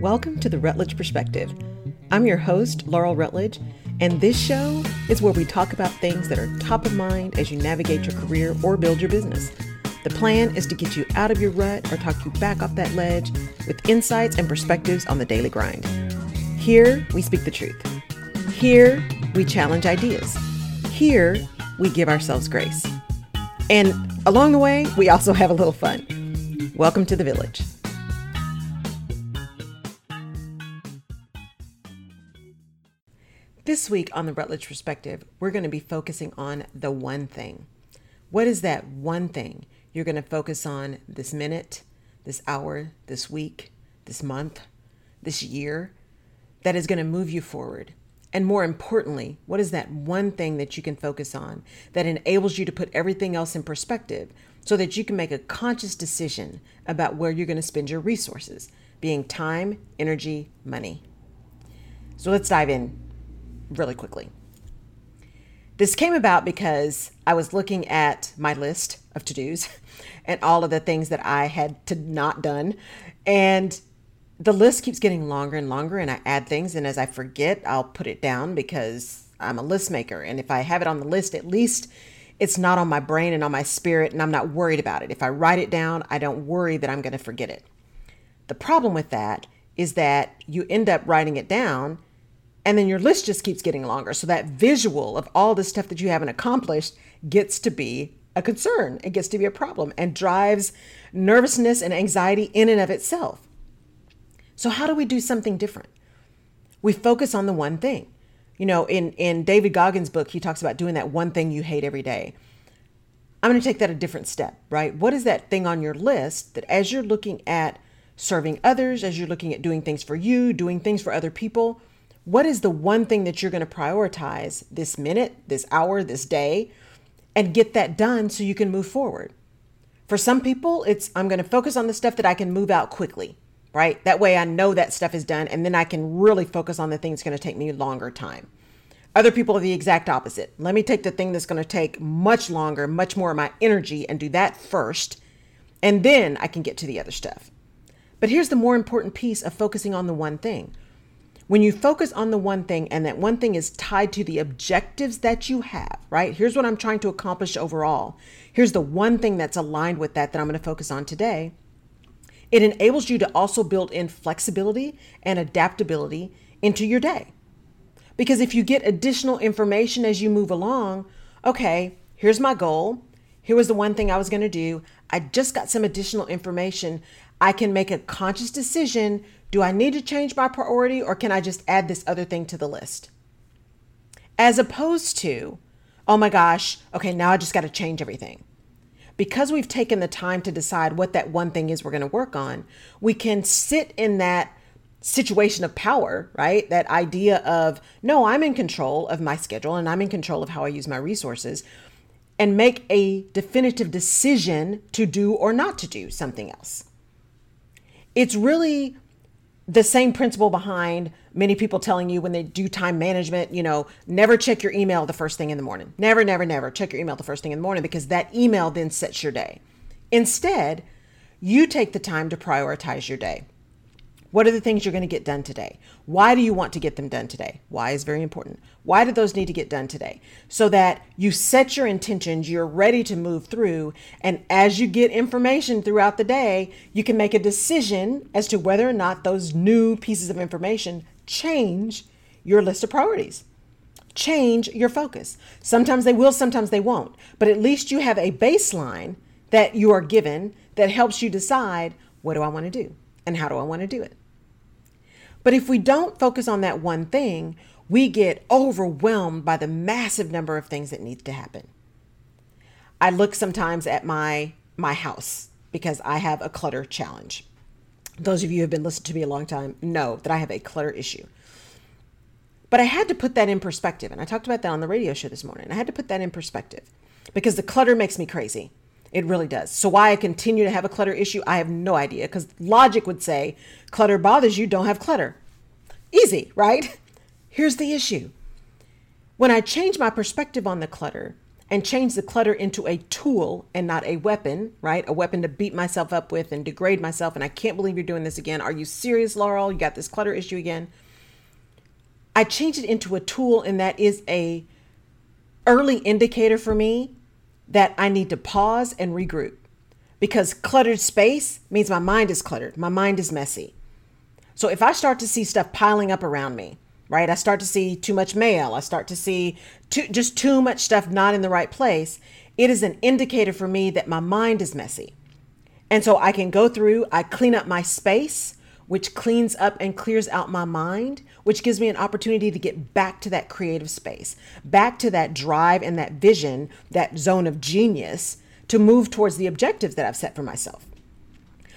Welcome to the Rutledge Perspective. I'm your host, Laurel Rutledge, and this show is where we talk about things that are top of mind as you navigate your career or build your business. The plan is to get you out of your rut or talk you back off that ledge with insights and perspectives on the daily grind. Here, we speak the truth. Here, we challenge ideas. Here, we give ourselves grace. And along the way, we also have a little fun. Welcome to the village. This week on the Rutledge Perspective, we're going to be focusing on the one thing. What is that one thing you're going to focus on this minute, this hour, this week, this month, this year that is going to move you forward? And more importantly, what is that one thing that you can focus on that enables you to put everything else in perspective so that you can make a conscious decision about where you're going to spend your resources, being time, energy, money? So let's dive in really quickly. This came about because I was looking at my list of to dos and all of the things that I had to not done. And the list keeps getting longer and longer, and I add things. And as I forget, I'll put it down because I'm a list maker. And if I have it on the list, at least it's not on my brain and on my spirit, and I'm not worried about it. If I write it down, I don't worry that I'm going to forget it. The problem with that is that you end up writing it down and then your list just keeps getting longer. So that visual of all the stuff that you haven't accomplished gets to be a concern. It gets to be a problem and drives nervousness and anxiety in and of itself. So, how do we do something different? We focus on the one thing. You know, in, in David Goggins' book, he talks about doing that one thing you hate every day. I'm going to take that a different step, right? What is that thing on your list that as you're looking at serving others, as you're looking at doing things for you, doing things for other people, what is the one thing that you're going to prioritize this minute, this hour, this day, and get that done so you can move forward? For some people, it's I'm going to focus on the stuff that I can move out quickly, right? That way I know that stuff is done and then I can really focus on the thing that's going to take me longer time. Other people are the exact opposite. Let me take the thing that's going to take much longer, much more of my energy, and do that first, and then I can get to the other stuff. But here's the more important piece of focusing on the one thing when you focus on the one thing and that one thing is tied to the objectives that you have, right? Here's what I'm trying to accomplish overall. Here's the one thing that's aligned with that that I'm going to focus on today. It enables you to also build in flexibility and adaptability into your day. Because if you get additional information as you move along, okay, here's my goal. Here was the one thing I was going to do. I just got some additional information. I can make a conscious decision do I need to change my priority or can I just add this other thing to the list? As opposed to, oh my gosh, okay, now I just got to change everything. Because we've taken the time to decide what that one thing is we're going to work on, we can sit in that situation of power, right? That idea of, no, I'm in control of my schedule and I'm in control of how I use my resources and make a definitive decision to do or not to do something else. It's really the same principle behind many people telling you when they do time management, you know, never check your email the first thing in the morning. Never, never, never check your email the first thing in the morning because that email then sets your day. Instead, you take the time to prioritize your day. What are the things you're going to get done today? Why do you want to get them done today? Why is very important. Why do those need to get done today? So that you set your intentions, you're ready to move through, and as you get information throughout the day, you can make a decision as to whether or not those new pieces of information change your list of priorities. Change your focus. Sometimes they will, sometimes they won't. But at least you have a baseline that you are given that helps you decide what do I want to do and how do I want to do it. But if we don't focus on that one thing, we get overwhelmed by the massive number of things that need to happen. I look sometimes at my my house because I have a clutter challenge. Those of you who have been listening to me a long time know that I have a clutter issue. But I had to put that in perspective, and I talked about that on the radio show this morning. I had to put that in perspective because the clutter makes me crazy. It really does. So why I continue to have a clutter issue, I have no idea because logic would say clutter bothers you, don't have clutter. Easy, right? Here's the issue. When I change my perspective on the clutter, and change the clutter into a tool and not a weapon, right? A weapon to beat myself up with and degrade myself. And I can't believe you're doing this again. Are you serious, Laurel? You got this clutter issue again. I changed it into a tool, and that is a early indicator for me that I need to pause and regroup because cluttered space means my mind is cluttered, my mind is messy. So if I start to see stuff piling up around me, right? I start to see too much mail, I start to see too, just too much stuff not in the right place, it is an indicator for me that my mind is messy. And so I can go through, I clean up my space, which cleans up and clears out my mind, which gives me an opportunity to get back to that creative space, back to that drive and that vision, that zone of genius to move towards the objectives that I've set for myself.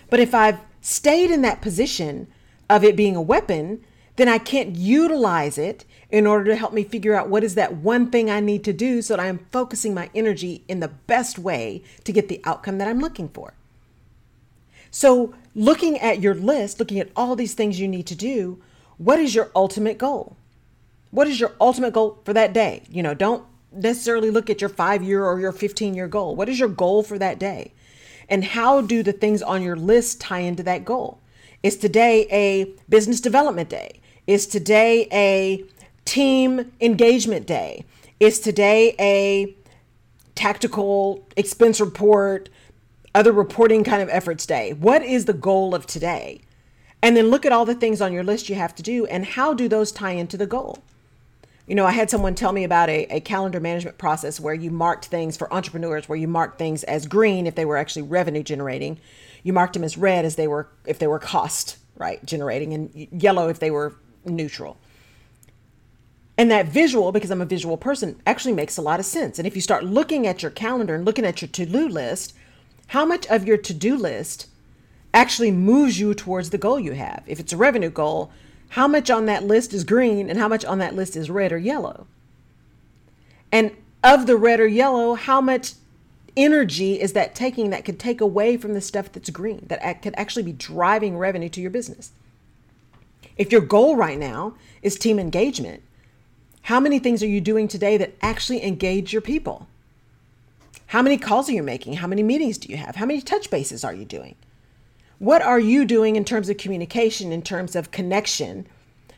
But if I've stayed in that position of it being a weapon, then I can't utilize it in order to help me figure out what is that one thing I need to do so that I am focusing my energy in the best way to get the outcome that I'm looking for. So, looking at your list, looking at all these things you need to do, what is your ultimate goal? What is your ultimate goal for that day? You know, don't necessarily look at your five year or your 15 year goal. What is your goal for that day? And how do the things on your list tie into that goal? Is today a business development day? Is today a team engagement day? Is today a tactical expense report, other reporting kind of efforts day? What is the goal of today? And then look at all the things on your list you have to do and how do those tie into the goal? You know, I had someone tell me about a, a calendar management process where you marked things for entrepreneurs, where you marked things as green if they were actually revenue generating. You marked them as red as they were if they were cost, right, generating, and yellow if they were neutral. And that visual, because I'm a visual person, actually makes a lot of sense. And if you start looking at your calendar and looking at your to do list, how much of your to do list actually moves you towards the goal you have? If it's a revenue goal, how much on that list is green and how much on that list is red or yellow? And of the red or yellow, how much energy is that taking that could take away from the stuff that's green, that could actually be driving revenue to your business? If your goal right now is team engagement, how many things are you doing today that actually engage your people? How many calls are you making? How many meetings do you have? How many touch bases are you doing? What are you doing in terms of communication, in terms of connection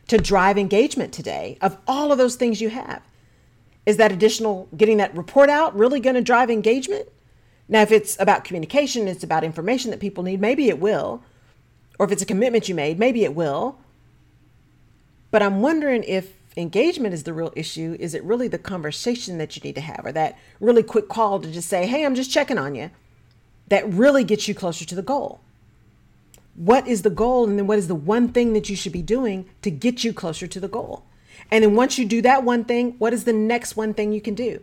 to drive engagement today of all of those things you have? Is that additional getting that report out really going to drive engagement? Now, if it's about communication, it's about information that people need, maybe it will. Or if it's a commitment you made, maybe it will. But I'm wondering if engagement is the real issue. Is it really the conversation that you need to have or that really quick call to just say, hey, I'm just checking on you that really gets you closer to the goal? what is the goal and then what is the one thing that you should be doing to get you closer to the goal and then once you do that one thing what is the next one thing you can do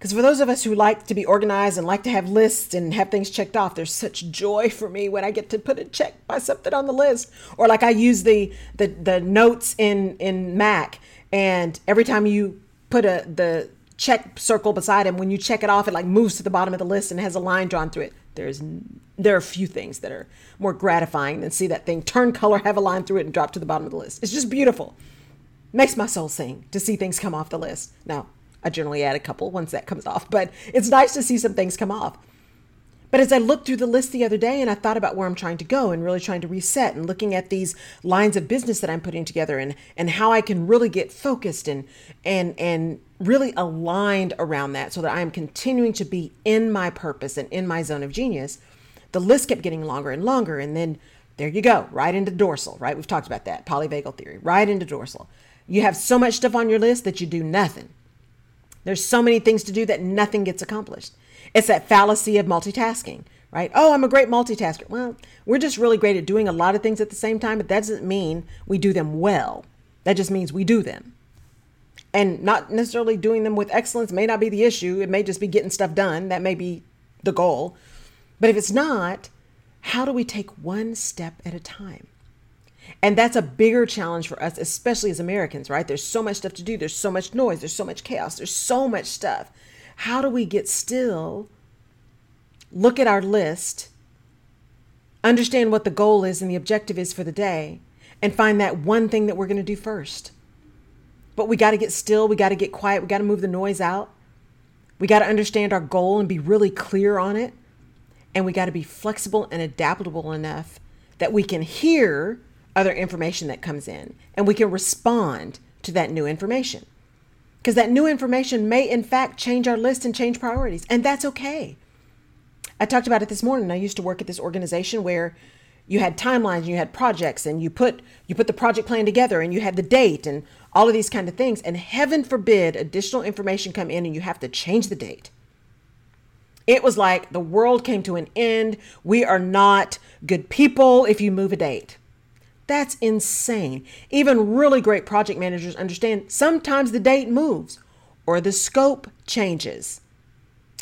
because for those of us who like to be organized and like to have lists and have things checked off there's such joy for me when i get to put a check by something on the list or like i use the the, the notes in in mac and every time you put a the check circle beside him when you check it off it like moves to the bottom of the list and has a line drawn through it there's there are a few things that are more gratifying than see that thing turn color, have a line through it, and drop to the bottom of the list. It's just beautiful. Makes my soul sing to see things come off the list. Now, I generally add a couple once that comes off, but it's nice to see some things come off. But as I looked through the list the other day and I thought about where I'm trying to go and really trying to reset and looking at these lines of business that I'm putting together and and how I can really get focused and and and really aligned around that so that I am continuing to be in my purpose and in my zone of genius, the list kept getting longer and longer. And then there you go, right into dorsal, right? We've talked about that polyvagal theory, right into dorsal. You have so much stuff on your list that you do nothing. There's so many things to do that nothing gets accomplished. It's that fallacy of multitasking, right? Oh, I'm a great multitasker. Well, we're just really great at doing a lot of things at the same time, but that doesn't mean we do them well. That just means we do them. And not necessarily doing them with excellence may not be the issue. It may just be getting stuff done. That may be the goal. But if it's not, how do we take one step at a time? And that's a bigger challenge for us, especially as Americans, right? There's so much stuff to do. There's so much noise. There's so much chaos. There's so much stuff. How do we get still, look at our list, understand what the goal is and the objective is for the day, and find that one thing that we're going to do first? But we got to get still. We got to get quiet. We got to move the noise out. We got to understand our goal and be really clear on it. And we got to be flexible and adaptable enough that we can hear other information that comes in and we can respond to that new information. Because that new information may, in fact, change our list and change priorities. And that's okay. I talked about it this morning. I used to work at this organization where you had timelines and you had projects and you put you put the project plan together and you had the date and all of these kind of things and heaven forbid additional information come in and you have to change the date it was like the world came to an end we are not good people if you move a date that's insane even really great project managers understand sometimes the date moves or the scope changes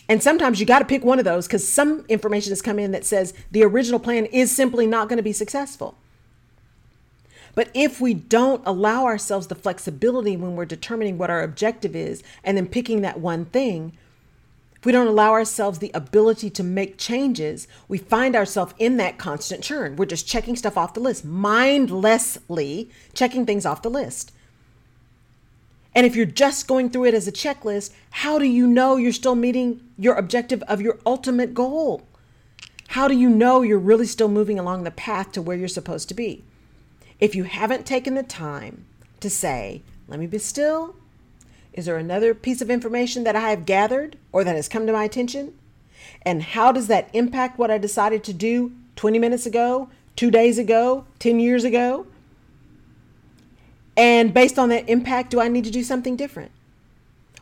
and sometimes you got to pick one of those because some information has come in that says the original plan is simply not going to be successful. But if we don't allow ourselves the flexibility when we're determining what our objective is and then picking that one thing, we don't allow ourselves the ability to make changes, we find ourselves in that constant churn. We're just checking stuff off the list, mindlessly checking things off the list. And if you're just going through it as a checklist, how do you know you're still meeting your objective of your ultimate goal? How do you know you're really still moving along the path to where you're supposed to be? If you haven't taken the time to say, let me be still, is there another piece of information that I have gathered or that has come to my attention? And how does that impact what I decided to do 20 minutes ago, two days ago, 10 years ago? And based on that impact, do I need to do something different?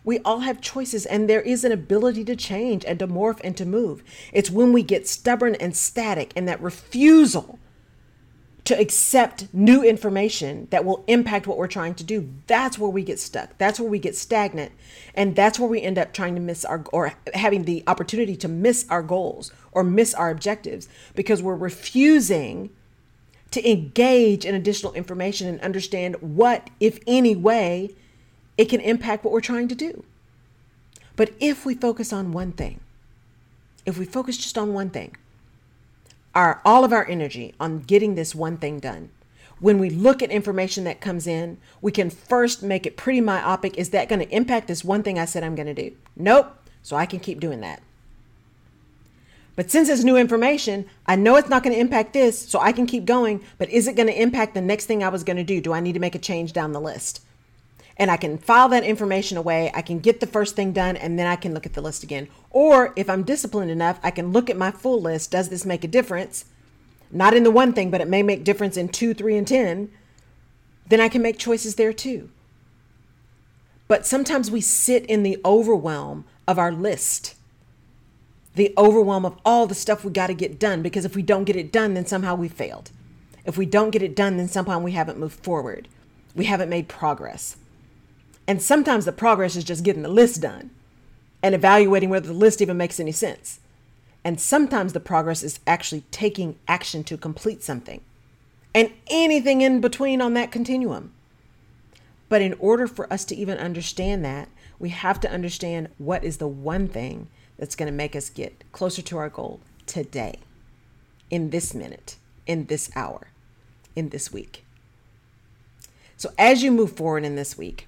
We all have choices, and there is an ability to change and to morph and to move. It's when we get stubborn and static and that refusal to accept new information that will impact what we're trying to do. That's where we get stuck. That's where we get stagnant. And that's where we end up trying to miss our, or having the opportunity to miss our goals or miss our objectives because we're refusing to engage in additional information and understand what, if any way, it can impact what we're trying to do. But if we focus on one thing, if we focus just on one thing, our all of our energy on getting this one thing done. When we look at information that comes in, we can first make it pretty myopic. Is that going to impact this one thing I said I'm going to do? Nope. So I can keep doing that. But since it's new information, I know it's not going to impact this, so I can keep going. But is it going to impact the next thing I was going to do? Do I need to make a change down the list? And I can file that information away. I can get the first thing done, and then I can look at the list again. Or if I'm disciplined enough, I can look at my full list. Does this make a difference? Not in the one thing, but it may make difference in two, three, and 10. Then I can make choices there too. But sometimes we sit in the overwhelm of our list the overwhelm of all the stuff we got to get done because if we don't get it done, then somehow we failed. If we don't get it done, then somehow we haven't moved forward. We haven't made progress. And sometimes the progress is just getting the list done and evaluating whether the list even makes any sense. And sometimes the progress is actually taking action to complete something and anything in between on that continuum. But in order for us to even understand that, we have to understand what is the one thing that's going to make us get closer to our goal today, in this minute, in this hour, in this week. So, as you move forward in this week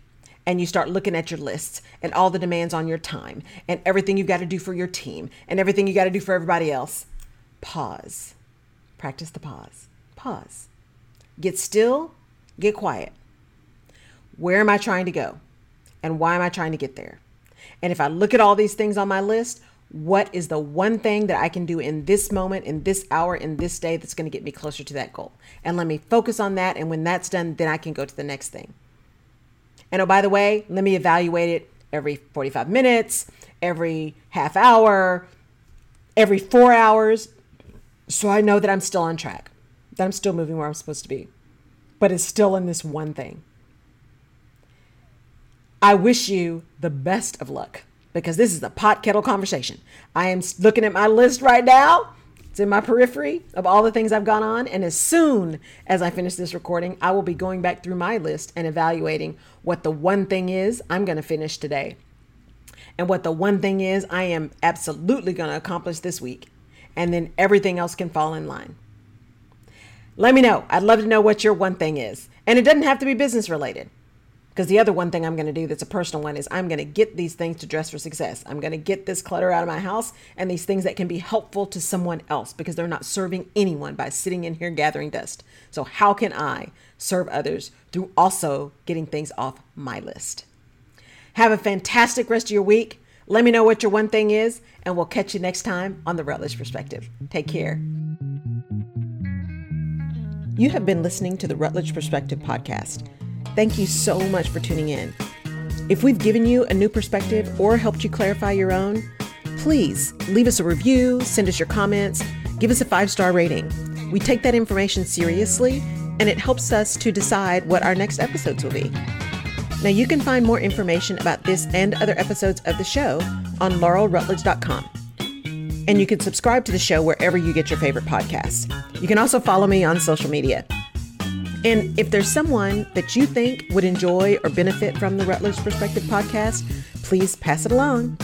and you start looking at your lists and all the demands on your time and everything you've got to do for your team and everything you got to do for everybody else, pause. Practice the pause. Pause. Get still, get quiet. Where am I trying to go? And why am I trying to get there? And if I look at all these things on my list, what is the one thing that I can do in this moment, in this hour, in this day that's going to get me closer to that goal? And let me focus on that. And when that's done, then I can go to the next thing. And oh, by the way, let me evaluate it every 45 minutes, every half hour, every four hours. So I know that I'm still on track, that I'm still moving where I'm supposed to be, but it's still in this one thing. I wish you the best of luck because this is a pot kettle conversation. I am looking at my list right now. It's in my periphery of all the things I've gone on. And as soon as I finish this recording, I will be going back through my list and evaluating what the one thing is I'm going to finish today. And what the one thing is I am absolutely going to accomplish this week. And then everything else can fall in line. Let me know. I'd love to know what your one thing is. And it doesn't have to be business related Because the other one thing I'm going to do that's a personal one is I'm going to get these things to dress for success. I'm going to get this clutter out of my house and these things that can be helpful to someone else because they're not serving anyone by sitting in here gathering dust. So, how can I serve others through also getting things off my list? Have a fantastic rest of your week. Let me know what your one thing is, and we'll catch you next time on the Rutledge Perspective. Take care. You have been listening to the Rutledge Perspective podcast. Thank you so much for tuning in. If we've given you a new perspective or helped you clarify your own, please leave us a review, send us your comments, give us a five star rating. We take that information seriously and it helps us to decide what our next episodes will be. Now, you can find more information about this and other episodes of the show on laurelrutledge.com. And you can subscribe to the show wherever you get your favorite podcasts. You can also follow me on social media. And if there's someone that you think would enjoy or benefit from the Rutledge Perspective podcast, please pass it along.